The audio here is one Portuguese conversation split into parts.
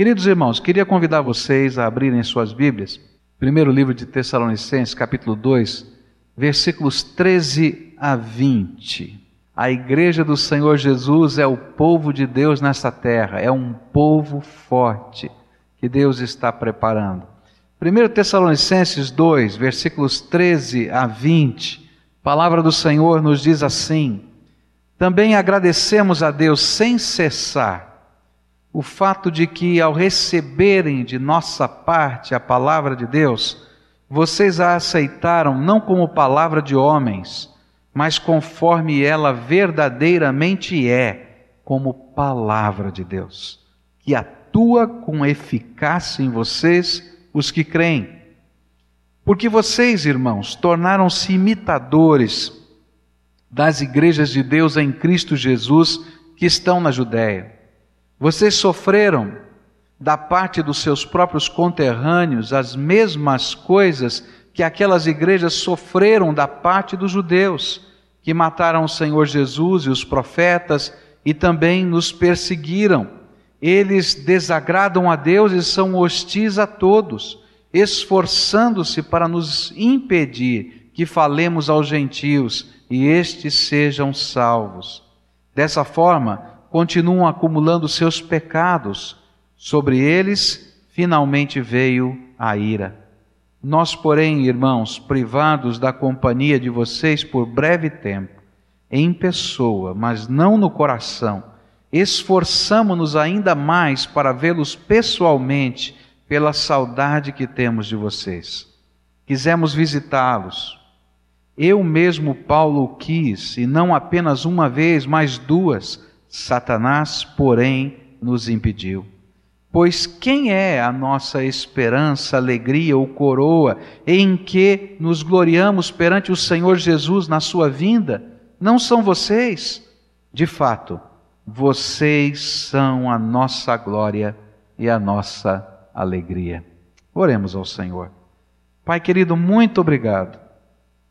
Queridos irmãos, queria convidar vocês a abrirem suas Bíblias. Primeiro livro de Tessalonicenses, capítulo 2, versículos 13 a 20. A igreja do Senhor Jesus é o povo de Deus nessa terra, é um povo forte que Deus está preparando. 1 Tessalonicenses 2, versículos 13 a 20, a palavra do Senhor nos diz assim: Também agradecemos a Deus sem cessar o fato de que, ao receberem de nossa parte a palavra de Deus, vocês a aceitaram não como palavra de homens, mas conforme ela verdadeiramente é, como palavra de Deus, que atua com eficácia em vocês, os que creem. Porque vocês, irmãos, tornaram-se imitadores das igrejas de Deus em Cristo Jesus que estão na Judéia vocês sofreram da parte dos seus próprios conterrâneos as mesmas coisas que aquelas igrejas sofreram da parte dos judeus, que mataram o Senhor Jesus e os profetas e também nos perseguiram. Eles desagradam a Deus e são hostis a todos, esforçando-se para nos impedir que falemos aos gentios e estes sejam salvos. Dessa forma, continuam acumulando seus pecados. Sobre eles, finalmente veio a ira. Nós, porém, irmãos, privados da companhia de vocês por breve tempo, em pessoa, mas não no coração, esforçamo-nos ainda mais para vê-los pessoalmente pela saudade que temos de vocês. Quisemos visitá-los. Eu mesmo, Paulo, quis, e não apenas uma vez, mas duas Satanás, porém, nos impediu. Pois quem é a nossa esperança, alegria ou coroa em que nos gloriamos perante o Senhor Jesus na sua vinda? Não são vocês. De fato, vocês são a nossa glória e a nossa alegria. Oremos ao Senhor. Pai querido, muito obrigado,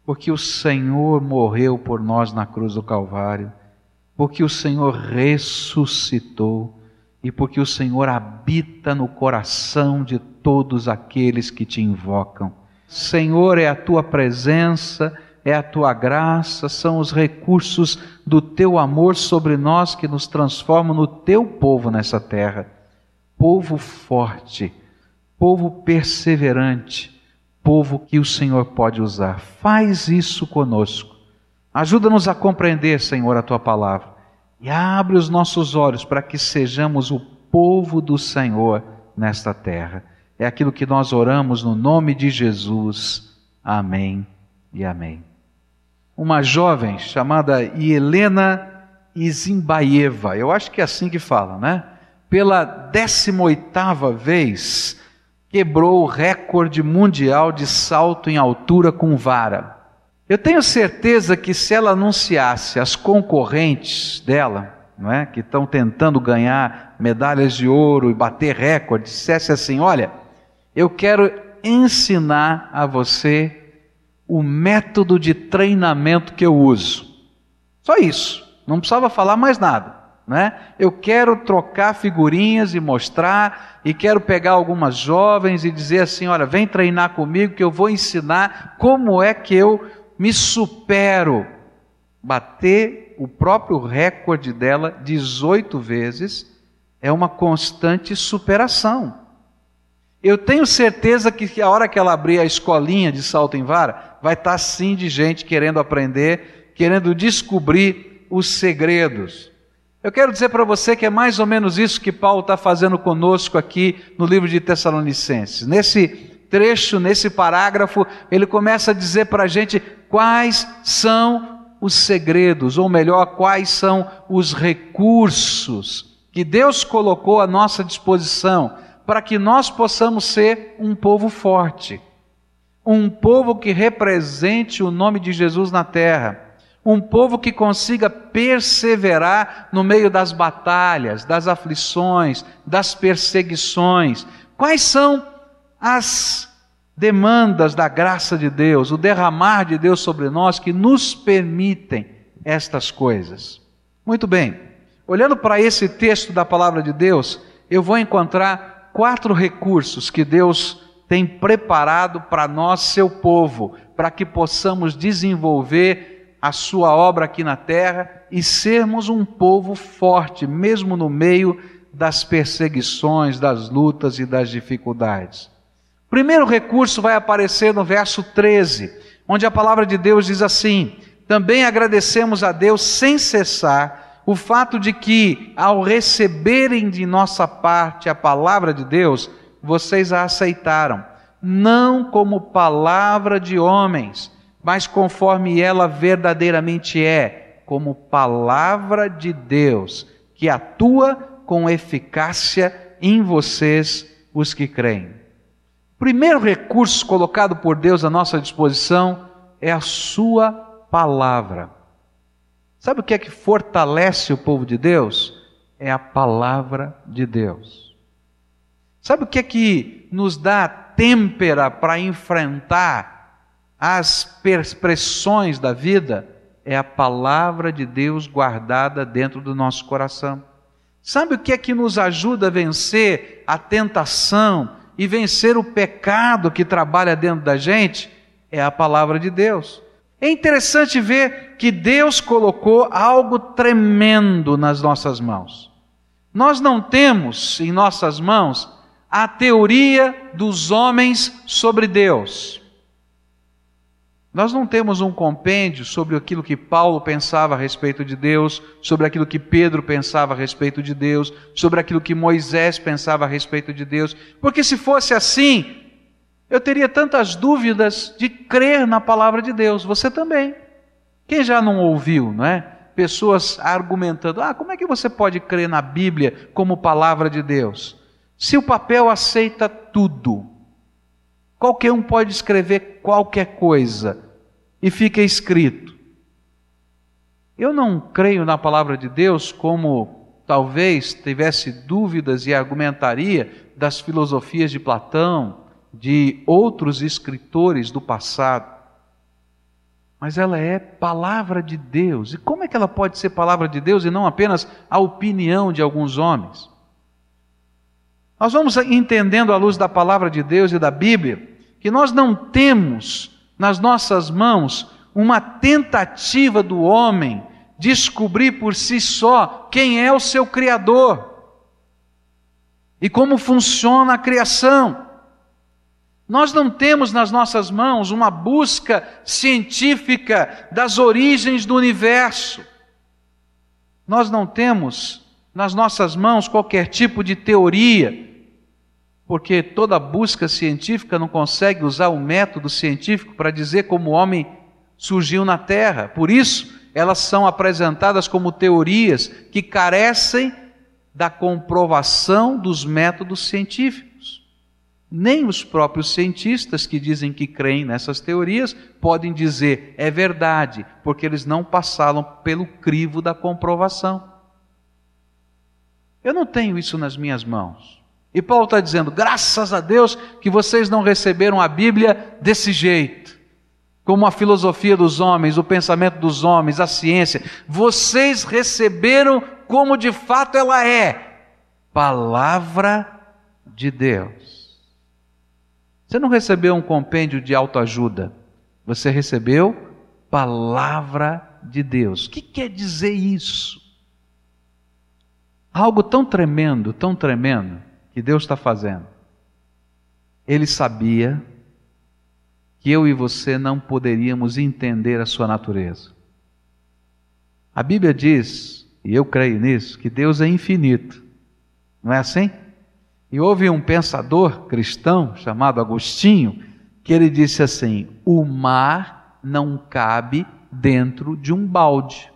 porque o Senhor morreu por nós na cruz do Calvário porque o Senhor ressuscitou e porque o Senhor habita no coração de todos aqueles que te invocam. Senhor, é a tua presença, é a tua graça, são os recursos do teu amor sobre nós que nos transformam no teu povo nessa terra. Povo forte, povo perseverante, povo que o Senhor pode usar. Faz isso conosco Ajuda-nos a compreender, Senhor, a tua palavra e abre os nossos olhos para que sejamos o povo do Senhor nesta terra. É aquilo que nós oramos no nome de Jesus. Amém e amém. Uma jovem chamada Helena Izimbaeva, eu acho que é assim que fala, né? Pela 18 vez quebrou o recorde mundial de salto em altura com vara. Eu tenho certeza que se ela anunciasse as concorrentes dela, não é, que estão tentando ganhar medalhas de ouro e bater recordes, dissesse assim: Olha, eu quero ensinar a você o método de treinamento que eu uso. Só isso, não precisava falar mais nada. Né? Eu quero trocar figurinhas e mostrar, e quero pegar algumas jovens e dizer assim: olha, vem treinar comigo que eu vou ensinar como é que eu me supero. Bater o próprio recorde dela 18 vezes é uma constante superação. Eu tenho certeza que a hora que ela abrir a escolinha de salto em vara, vai estar sim de gente querendo aprender, querendo descobrir os segredos. Eu quero dizer para você que é mais ou menos isso que Paulo está fazendo conosco aqui no livro de Tessalonicenses. Nesse trecho, nesse parágrafo, ele começa a dizer para a gente quais são os segredos, ou melhor, quais são os recursos que Deus colocou à nossa disposição para que nós possamos ser um povo forte, um povo que represente o nome de Jesus na terra, um povo que consiga perseverar no meio das batalhas, das aflições, das perseguições. Quais são as demandas da graça de Deus, o derramar de Deus sobre nós que nos permitem estas coisas. Muito bem, olhando para esse texto da palavra de Deus, eu vou encontrar quatro recursos que Deus tem preparado para nós, seu povo, para que possamos desenvolver a sua obra aqui na terra e sermos um povo forte, mesmo no meio das perseguições, das lutas e das dificuldades. Primeiro recurso vai aparecer no verso 13, onde a palavra de Deus diz assim: Também agradecemos a Deus sem cessar o fato de que, ao receberem de nossa parte a palavra de Deus, vocês a aceitaram, não como palavra de homens, mas conforme ela verdadeiramente é, como palavra de Deus, que atua com eficácia em vocês, os que creem. Primeiro recurso colocado por Deus à nossa disposição é a Sua palavra. Sabe o que é que fortalece o povo de Deus? É a palavra de Deus. Sabe o que é que nos dá têmpera para enfrentar as pressões da vida? É a palavra de Deus guardada dentro do nosso coração. Sabe o que é que nos ajuda a vencer a tentação e vencer o pecado que trabalha dentro da gente é a palavra de Deus. É interessante ver que Deus colocou algo tremendo nas nossas mãos. Nós não temos em nossas mãos a teoria dos homens sobre Deus. Nós não temos um compêndio sobre aquilo que Paulo pensava a respeito de Deus, sobre aquilo que Pedro pensava a respeito de Deus, sobre aquilo que Moisés pensava a respeito de Deus, porque se fosse assim, eu teria tantas dúvidas de crer na palavra de Deus. Você também. Quem já não ouviu, não é? Pessoas argumentando: ah, como é que você pode crer na Bíblia como palavra de Deus? Se o papel aceita tudo, Qualquer um pode escrever qualquer coisa e fica escrito. Eu não creio na palavra de Deus como talvez tivesse dúvidas e argumentaria das filosofias de Platão, de outros escritores do passado. Mas ela é palavra de Deus. E como é que ela pode ser palavra de Deus e não apenas a opinião de alguns homens? Nós vamos entendendo à luz da palavra de Deus e da Bíblia que nós não temos nas nossas mãos uma tentativa do homem descobrir por si só quem é o seu Criador e como funciona a criação. Nós não temos nas nossas mãos uma busca científica das origens do universo. Nós não temos nas nossas mãos qualquer tipo de teoria porque toda busca científica não consegue usar o método científico para dizer como o homem surgiu na Terra. Por isso, elas são apresentadas como teorias que carecem da comprovação dos métodos científicos. Nem os próprios cientistas que dizem que creem nessas teorias podem dizer é verdade, porque eles não passaram pelo crivo da comprovação. Eu não tenho isso nas minhas mãos. E Paulo está dizendo: graças a Deus que vocês não receberam a Bíblia desse jeito, como a filosofia dos homens, o pensamento dos homens, a ciência. Vocês receberam como de fato ela é palavra de Deus. Você não recebeu um compêndio de autoajuda, você recebeu palavra de Deus. O que quer dizer isso? Algo tão tremendo, tão tremendo que Deus está fazendo. Ele sabia que eu e você não poderíamos entender a sua natureza. A Bíblia diz, e eu creio nisso, que Deus é infinito. Não é assim? E houve um pensador cristão chamado Agostinho que ele disse assim: o mar não cabe dentro de um balde.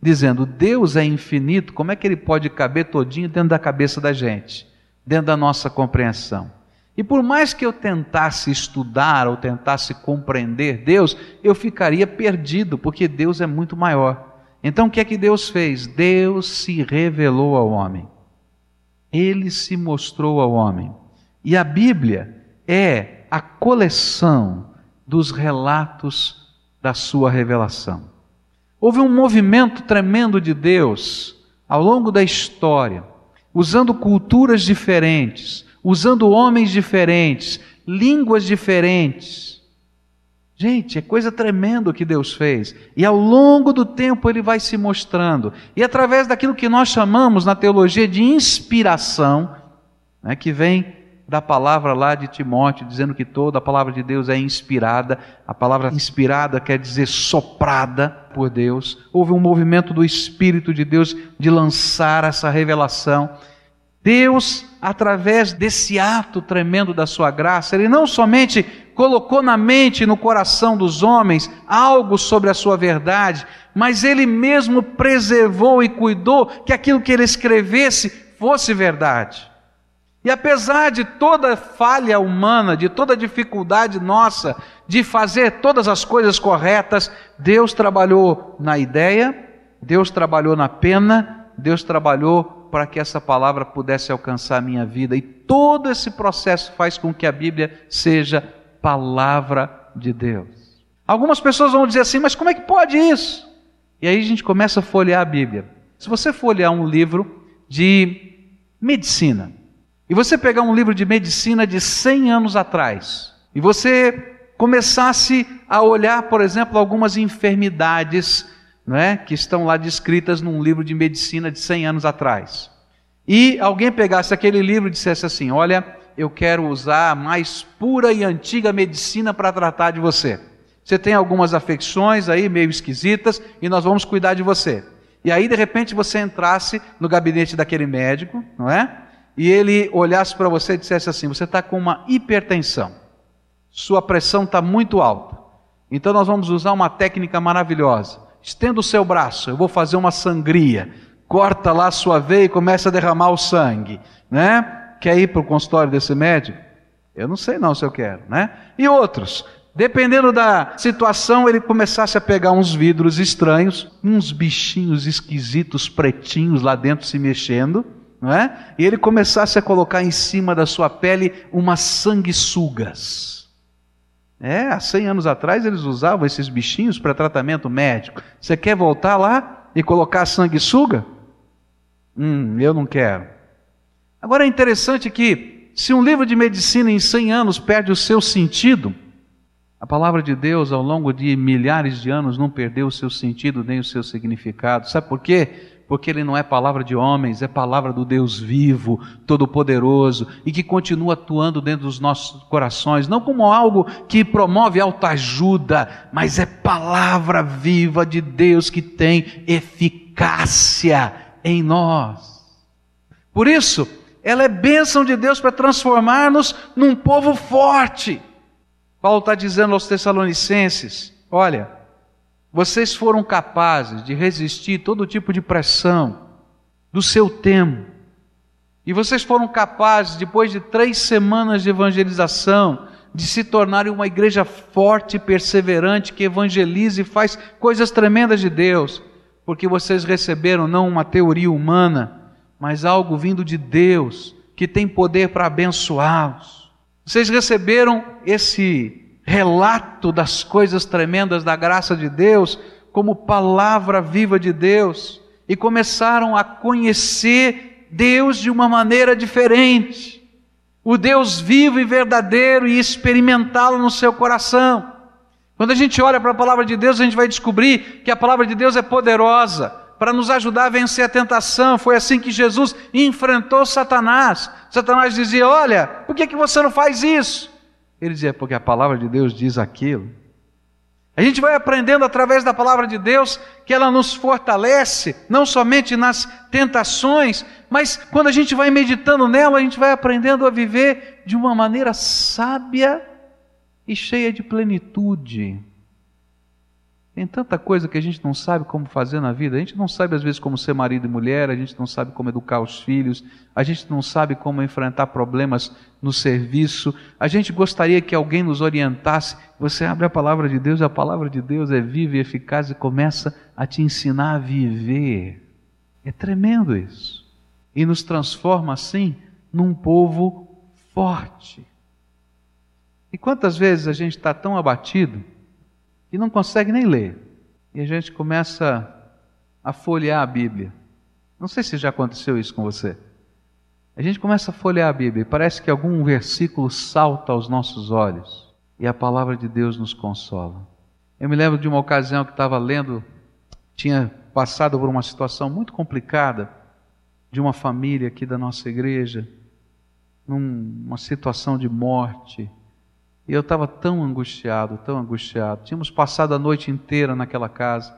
Dizendo, Deus é infinito, como é que ele pode caber todinho dentro da cabeça da gente? Dentro da nossa compreensão. E por mais que eu tentasse estudar ou tentasse compreender Deus, eu ficaria perdido, porque Deus é muito maior. Então o que é que Deus fez? Deus se revelou ao homem. Ele se mostrou ao homem. E a Bíblia é a coleção dos relatos da sua revelação. Houve um movimento tremendo de Deus ao longo da história usando culturas diferentes, usando homens diferentes, línguas diferentes. Gente, é coisa tremenda o que Deus fez. E ao longo do tempo ele vai se mostrando. E através daquilo que nós chamamos na teologia de inspiração, né, que vem da palavra lá de Timóteo, dizendo que toda a palavra de Deus é inspirada. A palavra inspirada quer dizer soprada por Deus. Houve um movimento do Espírito de Deus de lançar essa revelação. Deus, através desse ato tremendo da sua graça, Ele não somente colocou na mente e no coração dos homens algo sobre a sua verdade, mas Ele mesmo preservou e cuidou que aquilo que Ele escrevesse fosse verdade. E apesar de toda falha humana, de toda dificuldade nossa de fazer todas as coisas corretas, Deus trabalhou na ideia, Deus trabalhou na pena, Deus trabalhou para que essa palavra pudesse alcançar a minha vida. E todo esse processo faz com que a Bíblia seja palavra de Deus. Algumas pessoas vão dizer assim, mas como é que pode isso? E aí a gente começa a folhear a Bíblia. Se você folhear um livro de medicina, e você pegar um livro de medicina de 100 anos atrás, e você começasse a olhar, por exemplo, algumas enfermidades é, que estão lá descritas num livro de medicina de 100 anos atrás, e alguém pegasse aquele livro e dissesse assim: Olha, eu quero usar a mais pura e antiga medicina para tratar de você. Você tem algumas afecções aí meio esquisitas e nós vamos cuidar de você. E aí, de repente, você entrasse no gabinete daquele médico, não é? E ele olhasse para você e dissesse assim: Você está com uma hipertensão, sua pressão está muito alta. Então nós vamos usar uma técnica maravilhosa. Estenda o seu braço, eu vou fazer uma sangria. Corta lá a sua veia e começa a derramar o sangue, né? Quer ir para o consultório desse médico? Eu não sei não se eu quero, né? E outros, dependendo da situação, ele começasse a pegar uns vidros estranhos, uns bichinhos esquisitos, pretinhos lá dentro se mexendo não é? E ele começasse a colocar em cima da sua pele umas sanguessugas. É, há 100 anos atrás eles usavam esses bichinhos para tratamento médico. Você quer voltar lá e colocar sanguessuga? Hum, eu não quero. Agora é interessante que, se um livro de medicina em 100 anos perde o seu sentido, a palavra de Deus ao longo de milhares de anos não perdeu o seu sentido nem o seu significado. Sabe por quê? Porque ele não é palavra de homens, é palavra do Deus vivo, todo-poderoso e que continua atuando dentro dos nossos corações, não como algo que promove autoajuda, mas é palavra viva de Deus que tem eficácia em nós. Por isso, ela é bênção de Deus para transformar-nos num povo forte. Paulo está dizendo aos Tessalonicenses: olha, vocês foram capazes de resistir todo tipo de pressão do seu tempo. E vocês foram capazes, depois de três semanas de evangelização, de se tornarem uma igreja forte perseverante que evangeliza e faz coisas tremendas de Deus, porque vocês receberam não uma teoria humana, mas algo vindo de Deus, que tem poder para abençoá-los. Vocês receberam esse relato das coisas tremendas da graça de Deus, como palavra viva de Deus, e começaram a conhecer Deus de uma maneira diferente, o Deus vivo e verdadeiro, e experimentá-lo no seu coração. Quando a gente olha para a palavra de Deus, a gente vai descobrir que a palavra de Deus é poderosa para nos ajudar a vencer a tentação. Foi assim que Jesus enfrentou Satanás. Satanás dizia: Olha, por que, que você não faz isso? Ele dizia, porque a palavra de Deus diz aquilo. A gente vai aprendendo através da palavra de Deus que ela nos fortalece, não somente nas tentações, mas quando a gente vai meditando nela, a gente vai aprendendo a viver de uma maneira sábia e cheia de plenitude. Tem tanta coisa que a gente não sabe como fazer na vida. A gente não sabe, às vezes, como ser marido e mulher, a gente não sabe como educar os filhos, a gente não sabe como enfrentar problemas no serviço. A gente gostaria que alguém nos orientasse. Você abre a palavra de Deus, a palavra de Deus é viva e eficaz e começa a te ensinar a viver. É tremendo isso. E nos transforma, assim, num povo forte. E quantas vezes a gente está tão abatido e não consegue nem ler. E a gente começa a folhear a Bíblia. Não sei se já aconteceu isso com você. A gente começa a folhear a Bíblia e parece que algum versículo salta aos nossos olhos e a palavra de Deus nos consola. Eu me lembro de uma ocasião que estava lendo, tinha passado por uma situação muito complicada de uma família aqui da nossa igreja, numa situação de morte. E eu estava tão angustiado, tão angustiado. Tínhamos passado a noite inteira naquela casa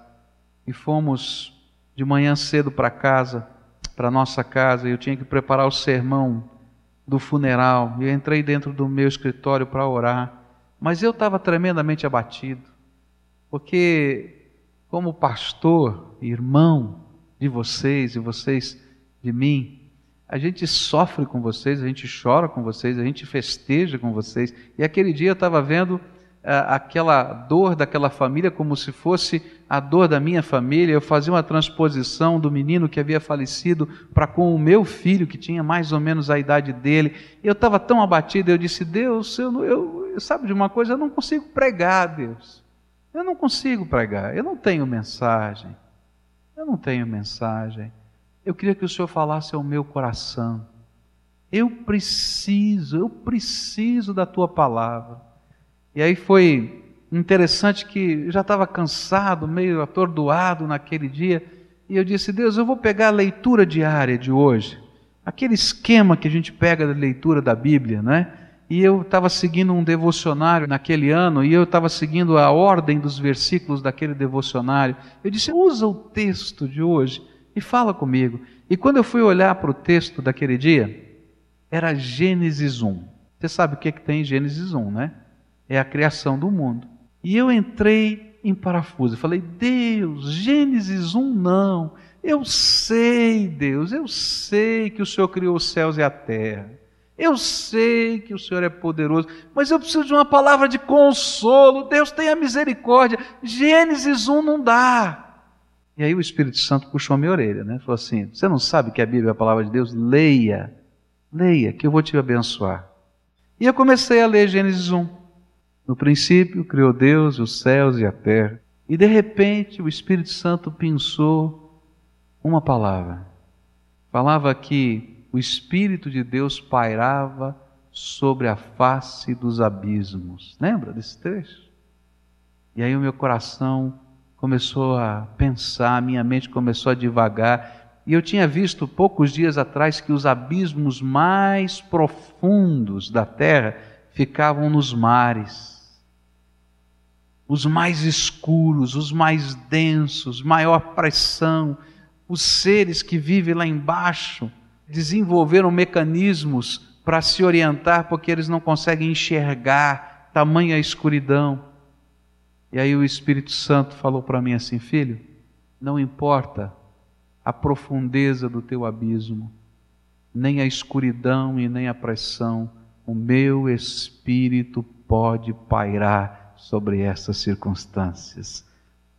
e fomos de manhã cedo para casa, para nossa casa, e eu tinha que preparar o sermão do funeral. E eu entrei dentro do meu escritório para orar, mas eu estava tremendamente abatido, porque como pastor, irmão de vocês e vocês de mim, a gente sofre com vocês, a gente chora com vocês, a gente festeja com vocês. E aquele dia eu estava vendo ah, aquela dor daquela família como se fosse a dor da minha família. Eu fazia uma transposição do menino que havia falecido para com o meu filho, que tinha mais ou menos a idade dele. Eu estava tão abatido, eu disse: Deus, eu, eu, sabe de uma coisa? Eu não consigo pregar, Deus. Eu não consigo pregar, eu não tenho mensagem. Eu não tenho mensagem eu queria que o Senhor falasse ao meu coração. Eu preciso, eu preciso da tua palavra. E aí foi interessante que eu já estava cansado, meio atordoado naquele dia, e eu disse: Deus, eu vou pegar a leitura diária de hoje, aquele esquema que a gente pega da leitura da Bíblia, né? E eu estava seguindo um devocionário naquele ano, e eu estava seguindo a ordem dos versículos daquele devocionário. Eu disse: usa o texto de hoje e fala comigo. E quando eu fui olhar para o texto daquele dia, era Gênesis 1. Você sabe o que, é que tem em Gênesis 1, né? É a criação do mundo. E eu entrei em parafuso. Eu falei, Deus, Gênesis 1 não. Eu sei, Deus, eu sei que o Senhor criou os céus e a terra. Eu sei que o Senhor é poderoso, mas eu preciso de uma palavra de consolo. Deus tenha misericórdia. Gênesis 1 não dá. E aí o Espírito Santo puxou a minha orelha, né? Falou assim: Você não sabe que a Bíblia é a palavra de Deus? Leia, leia, que eu vou te abençoar. E eu comecei a ler Gênesis 1. No princípio, criou Deus os céus e a terra. E de repente o Espírito Santo pensou uma palavra. Falava que o Espírito de Deus pairava sobre a face dos abismos. Lembra desse trecho? E aí o meu coração começou a pensar, minha mente começou a divagar. E eu tinha visto poucos dias atrás que os abismos mais profundos da terra ficavam nos mares. Os mais escuros, os mais densos, maior pressão. Os seres que vivem lá embaixo desenvolveram mecanismos para se orientar porque eles não conseguem enxergar tamanha escuridão. E aí o Espírito Santo falou para mim assim: Filho, não importa a profundeza do teu abismo, nem a escuridão e nem a pressão, o meu Espírito pode pairar sobre essas circunstâncias.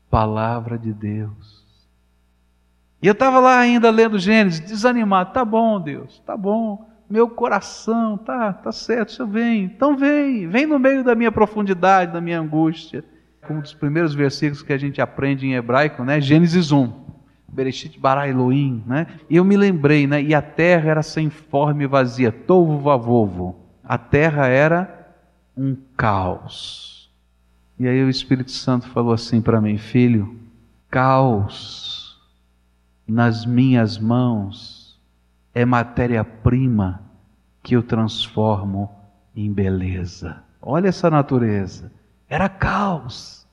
Palavra de Deus. E eu estava lá ainda lendo Gênesis, desanimado. Tá bom, Deus, tá bom. Meu coração, tá, tá certo, Senhor vem. Então vem, vem no meio da minha profundidade, da minha angústia um dos primeiros versículos que a gente aprende em hebraico, né? Gênesis 1. Bereshit bara Elohim, né? E eu me lembrei, né? E a terra era sem forma e vazia, tovo vavovo. A terra era um caos. E aí o Espírito Santo falou assim para mim, filho, caos nas minhas mãos é matéria-prima que eu transformo em beleza. Olha essa natureza. Era caos.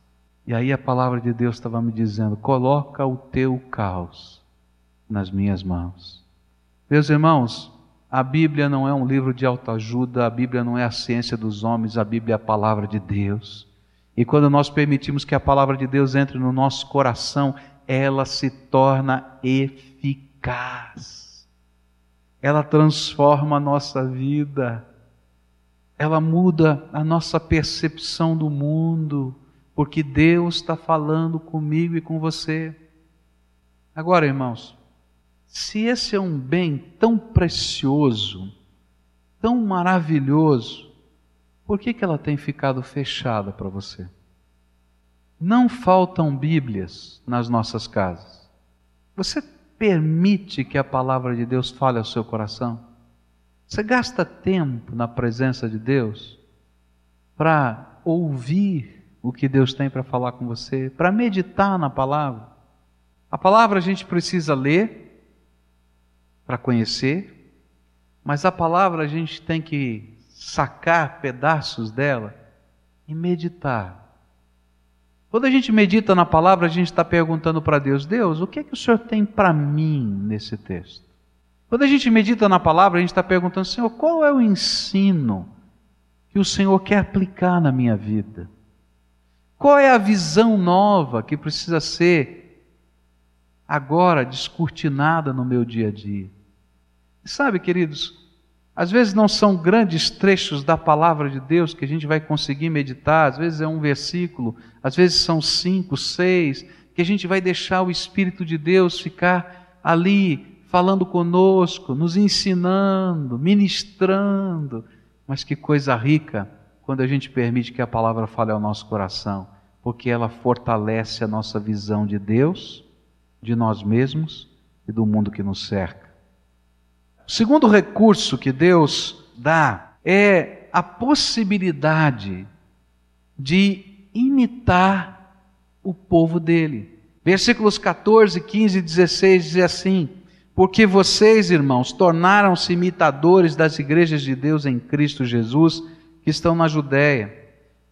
E aí a palavra de Deus estava me dizendo: coloca o teu caos nas minhas mãos. Meus irmãos, a Bíblia não é um livro de autoajuda, a Bíblia não é a ciência dos homens, a Bíblia é a palavra de Deus. E quando nós permitimos que a palavra de Deus entre no nosso coração, ela se torna eficaz. Ela transforma a nossa vida ela muda a nossa percepção do mundo, porque Deus está falando comigo e com você. Agora, irmãos, se esse é um bem tão precioso, tão maravilhoso, por que, que ela tem ficado fechada para você? Não faltam Bíblias nas nossas casas. Você permite que a palavra de Deus fale ao seu coração? Você gasta tempo na presença de Deus para ouvir o que Deus tem para falar com você, para meditar na palavra. A palavra a gente precisa ler para conhecer, mas a palavra a gente tem que sacar pedaços dela e meditar. Quando a gente medita na palavra, a gente está perguntando para Deus: Deus, o que é que o Senhor tem para mim nesse texto? Quando a gente medita na palavra, a gente está perguntando: Senhor, qual é o ensino que o Senhor quer aplicar na minha vida? Qual é a visão nova que precisa ser agora descortinada no meu dia a dia? sabe, queridos, às vezes não são grandes trechos da palavra de Deus que a gente vai conseguir meditar, às vezes é um versículo, às vezes são cinco, seis, que a gente vai deixar o Espírito de Deus ficar ali falando conosco, nos ensinando, ministrando. Mas que coisa rica quando a gente permite que a palavra fale ao nosso coração, porque ela fortalece a nossa visão de Deus, de nós mesmos e do mundo que nos cerca. O segundo recurso que Deus dá é a possibilidade de imitar o povo dele. Versículos 14, 15 e 16 diz assim: Porque vocês, irmãos, tornaram-se imitadores das igrejas de Deus em Cristo Jesus, que estão na Judéia.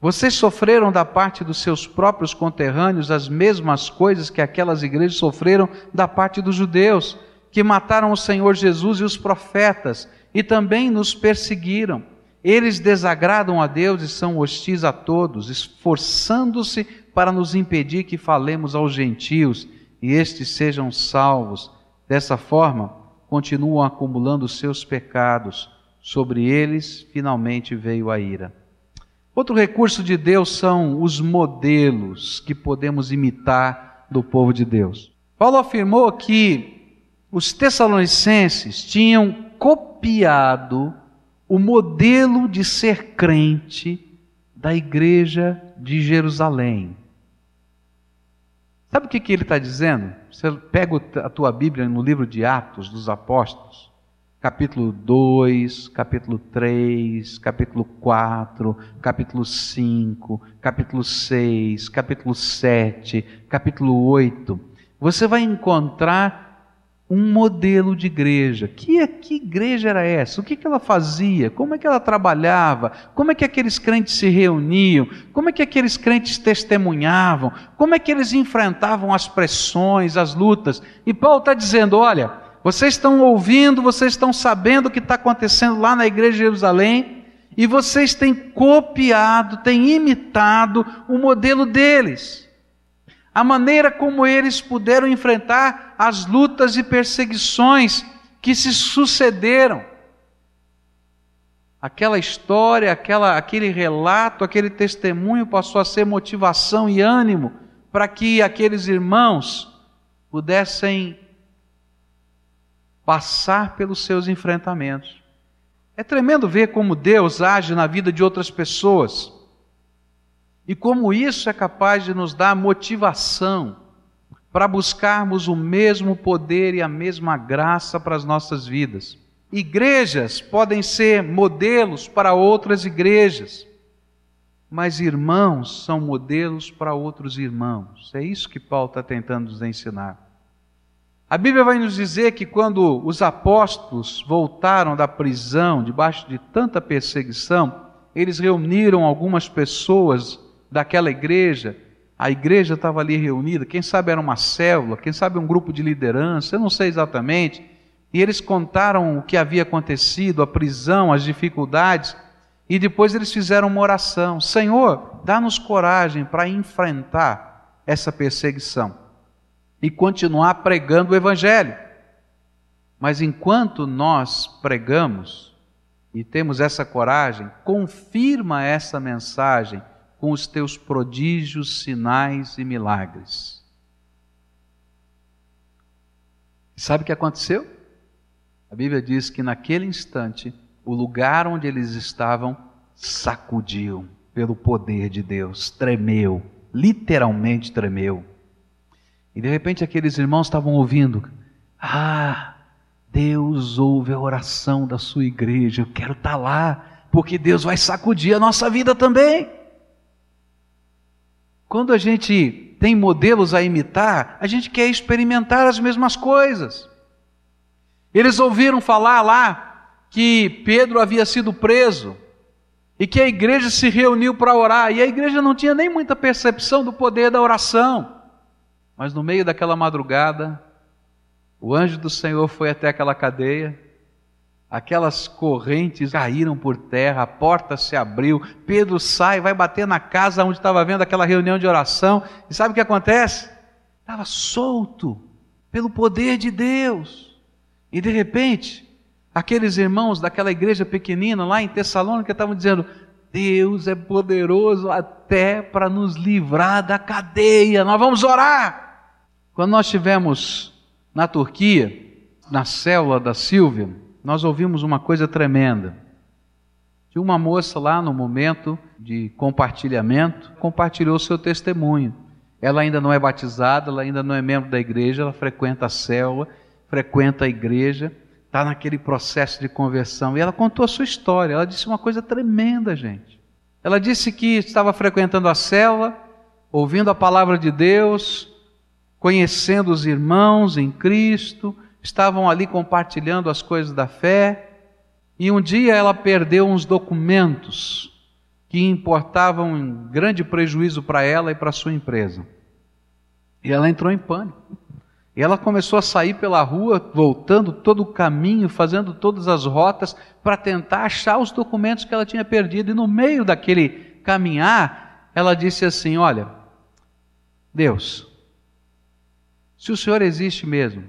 Vocês sofreram da parte dos seus próprios conterrâneos as mesmas coisas que aquelas igrejas sofreram da parte dos judeus que mataram o Senhor Jesus e os profetas e também nos perseguiram. Eles desagradam a Deus e são hostis a todos, esforçando-se para nos impedir que falemos aos gentios e estes sejam salvos. Dessa forma, continuam acumulando seus pecados. Sobre eles, finalmente veio a ira. Outro recurso de Deus são os modelos que podemos imitar do povo de Deus. Paulo afirmou que os tessalonicenses tinham copiado o modelo de ser crente da igreja de Jerusalém. Sabe o que, que ele está dizendo? Você pega a tua Bíblia no livro de Atos dos Apóstolos, capítulo 2, capítulo 3, capítulo 4, capítulo 5, capítulo 6, capítulo 7, capítulo 8. Você vai encontrar um modelo de igreja. Que, que igreja era essa? O que, que ela fazia? Como é que ela trabalhava? Como é que aqueles crentes se reuniam? Como é que aqueles crentes testemunhavam? Como é que eles enfrentavam as pressões, as lutas? E Paulo está dizendo: olha, vocês estão ouvindo, vocês estão sabendo o que está acontecendo lá na igreja de Jerusalém, e vocês têm copiado, têm imitado o modelo deles a maneira como eles puderam enfrentar as lutas e perseguições que se sucederam. Aquela história, aquela, aquele relato, aquele testemunho passou a ser motivação e ânimo para que aqueles irmãos pudessem passar pelos seus enfrentamentos. É tremendo ver como Deus age na vida de outras pessoas. E como isso é capaz de nos dar motivação para buscarmos o mesmo poder e a mesma graça para as nossas vidas. Igrejas podem ser modelos para outras igrejas, mas irmãos são modelos para outros irmãos. É isso que Paulo está tentando nos ensinar. A Bíblia vai nos dizer que quando os apóstolos voltaram da prisão, debaixo de tanta perseguição, eles reuniram algumas pessoas daquela igreja, a igreja estava ali reunida, quem sabe era uma célula, quem sabe um grupo de liderança, eu não sei exatamente. E eles contaram o que havia acontecido, a prisão, as dificuldades, e depois eles fizeram uma oração: Senhor, dá-nos coragem para enfrentar essa perseguição e continuar pregando o Evangelho. Mas enquanto nós pregamos e temos essa coragem, confirma essa mensagem com os teus prodígios, sinais e milagres. Sabe o que aconteceu? A Bíblia diz que naquele instante o lugar onde eles estavam sacudiu pelo poder de Deus, tremeu, literalmente tremeu. E de repente aqueles irmãos estavam ouvindo: Ah, Deus ouve a oração da sua igreja. Eu quero estar lá, porque Deus vai sacudir a nossa vida também. Quando a gente tem modelos a imitar, a gente quer experimentar as mesmas coisas. Eles ouviram falar lá que Pedro havia sido preso e que a igreja se reuniu para orar, e a igreja não tinha nem muita percepção do poder da oração. Mas no meio daquela madrugada, o anjo do Senhor foi até aquela cadeia, aquelas correntes caíram por terra, a porta se abriu, Pedro sai, vai bater na casa onde estava vendo aquela reunião de oração, e sabe o que acontece? Estava solto pelo poder de Deus. E de repente, aqueles irmãos daquela igreja pequenina lá em Tessalônica estavam dizendo: Deus é poderoso até para nos livrar da cadeia, nós vamos orar. Quando nós estivemos na Turquia, na célula da Silvia, nós ouvimos uma coisa tremenda. Tinha uma moça lá no momento de compartilhamento, compartilhou seu testemunho. Ela ainda não é batizada, ela ainda não é membro da igreja, ela frequenta a célula, frequenta a igreja, está naquele processo de conversão. E ela contou a sua história. Ela disse uma coisa tremenda, gente. Ela disse que estava frequentando a célula, ouvindo a palavra de Deus, conhecendo os irmãos em Cristo, estavam ali compartilhando as coisas da fé. E um dia ela perdeu uns documentos que importavam um grande prejuízo para ela e para sua empresa. E ela entrou em pânico. E ela começou a sair pela rua, voltando todo o caminho, fazendo todas as rotas para tentar achar os documentos que ela tinha perdido. E no meio daquele caminhar, ela disse assim: Olha, Deus, se o Senhor existe mesmo,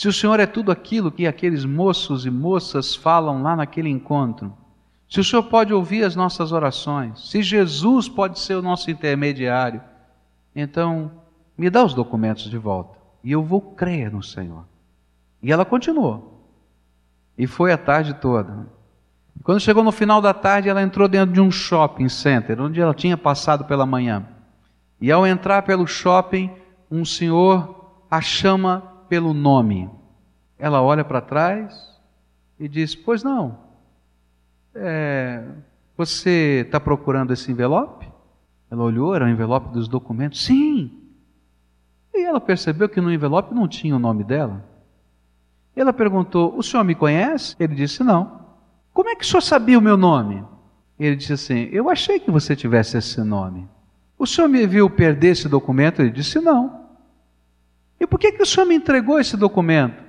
se o Senhor é tudo aquilo que aqueles moços e moças falam lá naquele encontro, se o Senhor pode ouvir as nossas orações, se Jesus pode ser o nosso intermediário, então me dá os documentos de volta e eu vou crer no Senhor. E ela continuou. E foi a tarde toda. Quando chegou no final da tarde, ela entrou dentro de um shopping center, onde ela tinha passado pela manhã. E ao entrar pelo shopping, um senhor a chama pelo nome. Ela olha para trás e diz: Pois não, é, você está procurando esse envelope? Ela olhou, era o envelope dos documentos. Sim, e ela percebeu que no envelope não tinha o nome dela. Ela perguntou: O senhor me conhece? Ele disse: Não. Como é que o senhor sabia o meu nome? Ele disse assim: Eu achei que você tivesse esse nome. O senhor me viu perder esse documento? Ele disse: Não. E por que, que o senhor me entregou esse documento?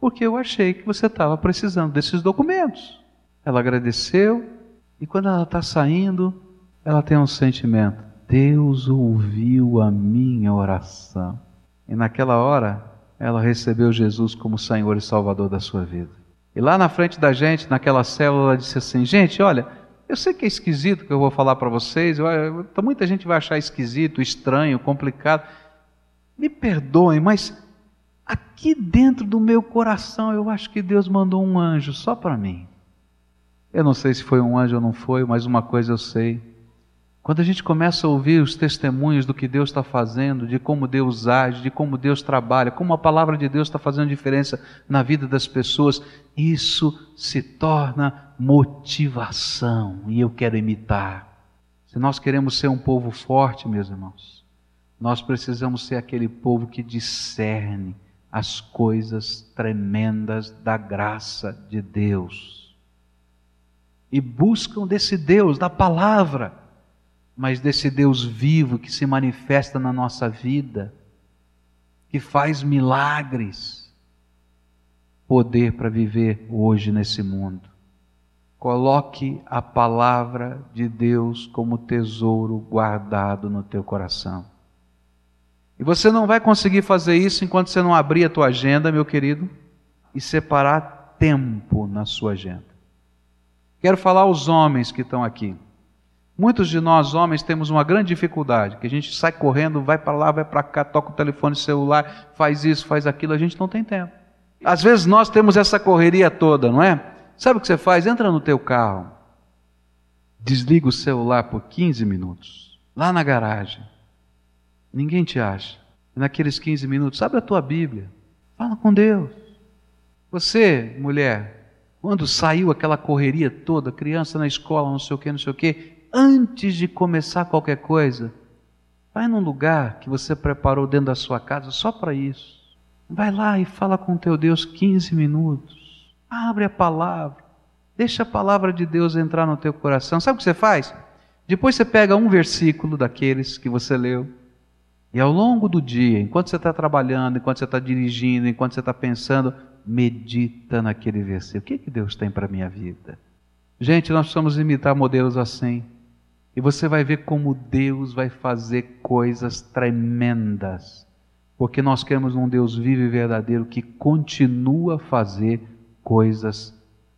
Porque eu achei que você estava precisando desses documentos. Ela agradeceu e quando ela está saindo, ela tem um sentimento: Deus ouviu a minha oração. E naquela hora, ela recebeu Jesus como Senhor e Salvador da sua vida. E lá na frente da gente, naquela célula, ela disse assim: Gente, olha, eu sei que é esquisito que eu vou falar para vocês, eu, muita gente vai achar esquisito, estranho, complicado. Me perdoem, mas aqui dentro do meu coração eu acho que Deus mandou um anjo só para mim. Eu não sei se foi um anjo ou não foi, mas uma coisa eu sei quando a gente começa a ouvir os testemunhos do que Deus está fazendo, de como Deus age, de como Deus trabalha, como a palavra de Deus está fazendo diferença na vida das pessoas, isso se torna motivação e eu quero imitar. Se nós queremos ser um povo forte, meus irmãos, nós precisamos ser aquele povo que discerne as coisas tremendas da graça de Deus e buscam desse Deus, da palavra mas desse Deus vivo que se manifesta na nossa vida, que faz milagres, poder para viver hoje nesse mundo. Coloque a palavra de Deus como tesouro guardado no teu coração. E você não vai conseguir fazer isso enquanto você não abrir a tua agenda, meu querido, e separar tempo na sua agenda. Quero falar aos homens que estão aqui. Muitos de nós, homens, temos uma grande dificuldade, que a gente sai correndo, vai para lá, vai para cá, toca o telefone celular, faz isso, faz aquilo, a gente não tem tempo. Às vezes nós temos essa correria toda, não é? Sabe o que você faz? Entra no teu carro, desliga o celular por 15 minutos, lá na garagem. Ninguém te acha. naqueles 15 minutos, abre a tua Bíblia, fala com Deus. Você, mulher, quando saiu aquela correria toda, criança na escola, não sei o que, não sei o que, antes de começar qualquer coisa, vai num lugar que você preparou dentro da sua casa só para isso. Vai lá e fala com teu Deus 15 minutos. Abre a palavra. Deixa a palavra de Deus entrar no teu coração. Sabe o que você faz? Depois você pega um versículo daqueles que você leu, e ao longo do dia, enquanto você está trabalhando, enquanto você está dirigindo, enquanto você está pensando, medita naquele versículo. O que, que Deus tem para a minha vida? Gente, nós precisamos imitar modelos assim. E você vai ver como Deus vai fazer coisas tremendas. Porque nós queremos um Deus vivo e verdadeiro que continua a fazer coisas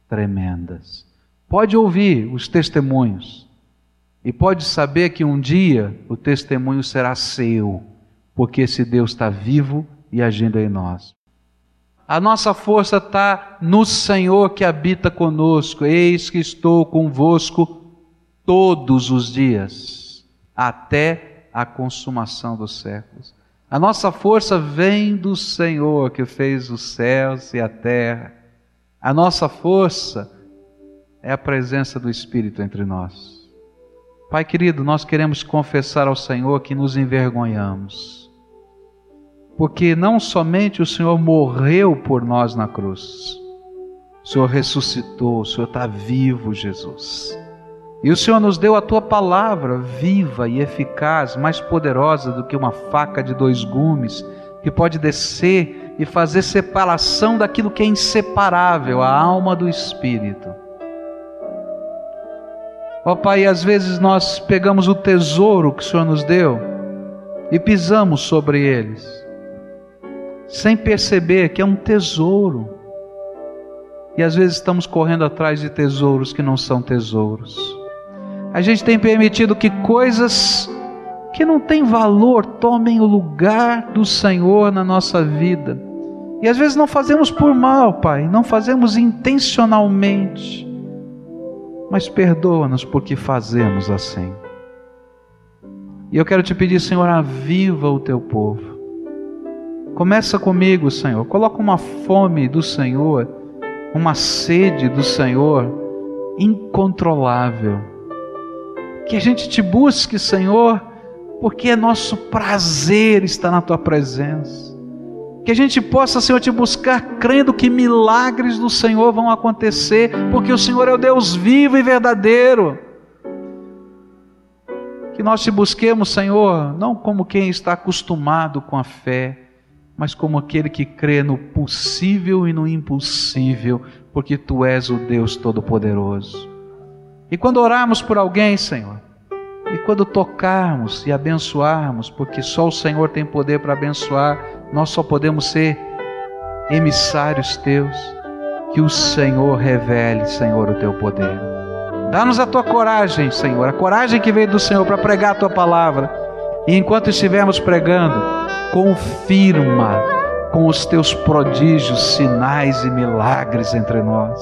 tremendas. Pode ouvir os testemunhos. E pode saber que um dia o testemunho será seu, porque esse Deus está vivo e agindo em nós. A nossa força está no Senhor que habita conosco. Eis que estou convosco todos os dias, até a consumação dos séculos. A nossa força vem do Senhor que fez os céus e a terra. A nossa força é a presença do Espírito entre nós. Pai querido, nós queremos confessar ao Senhor que nos envergonhamos, porque não somente o Senhor morreu por nós na cruz, o Senhor ressuscitou, o Senhor está vivo, Jesus. E o Senhor nos deu a tua palavra viva e eficaz, mais poderosa do que uma faca de dois gumes, que pode descer e fazer separação daquilo que é inseparável, a alma do espírito. Ó oh, Pai, às vezes nós pegamos o tesouro que o Senhor nos deu e pisamos sobre eles, sem perceber que é um tesouro. E às vezes estamos correndo atrás de tesouros que não são tesouros. A gente tem permitido que coisas que não têm valor tomem o lugar do Senhor na nossa vida. E às vezes não fazemos por mal, Pai, não fazemos intencionalmente mas perdoa-nos porque fazemos assim. E eu quero te pedir, Senhor, aviva o teu povo. Começa comigo, Senhor. Coloca uma fome do Senhor, uma sede do Senhor incontrolável. Que a gente te busque, Senhor, porque é nosso prazer estar na tua presença. Que a gente possa, Senhor, te buscar crendo que milagres do Senhor vão acontecer, porque o Senhor é o Deus vivo e verdadeiro. Que nós te busquemos, Senhor, não como quem está acostumado com a fé, mas como aquele que crê no possível e no impossível, porque tu és o Deus Todo-Poderoso. E quando orarmos por alguém, Senhor, e quando tocarmos e abençoarmos, porque só o Senhor tem poder para abençoar, nós só podemos ser emissários teus. Que o Senhor revele, Senhor, o teu poder. Dá-nos a tua coragem, Senhor, a coragem que veio do Senhor para pregar a tua palavra. E enquanto estivermos pregando, confirma com os teus prodígios, sinais e milagres entre nós.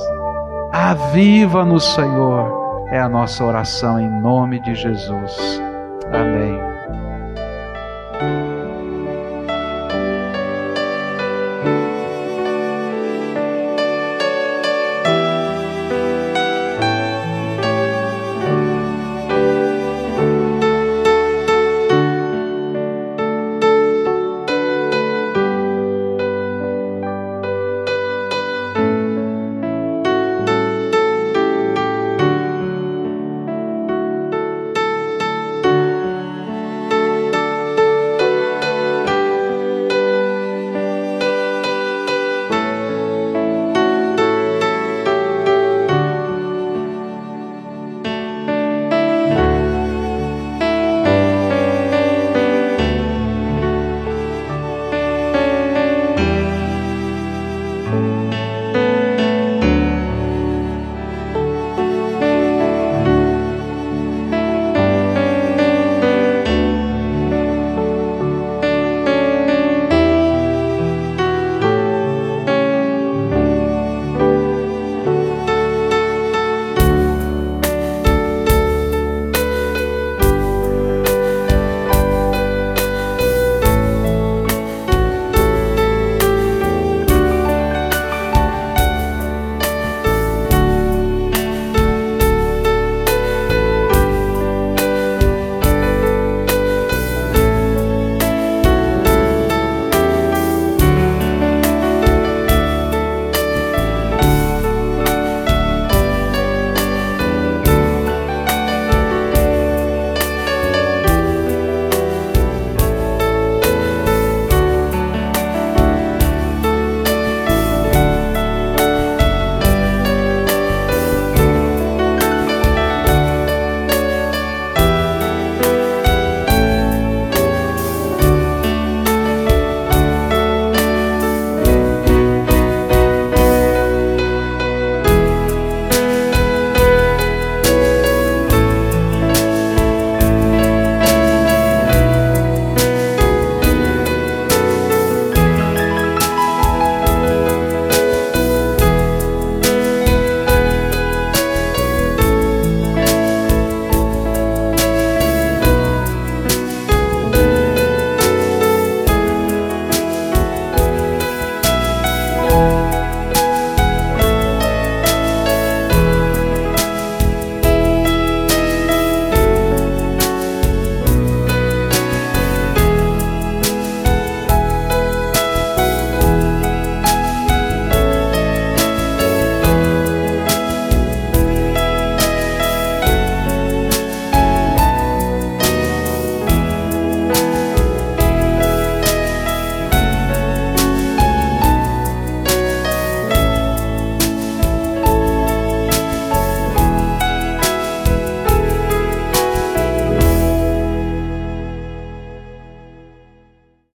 Aviva-nos, Senhor é a nossa oração em nome de Jesus. Amém.